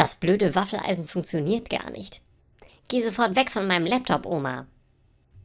Das blöde Waffeleisen funktioniert gar nicht. Geh sofort weg von meinem Laptop, Oma.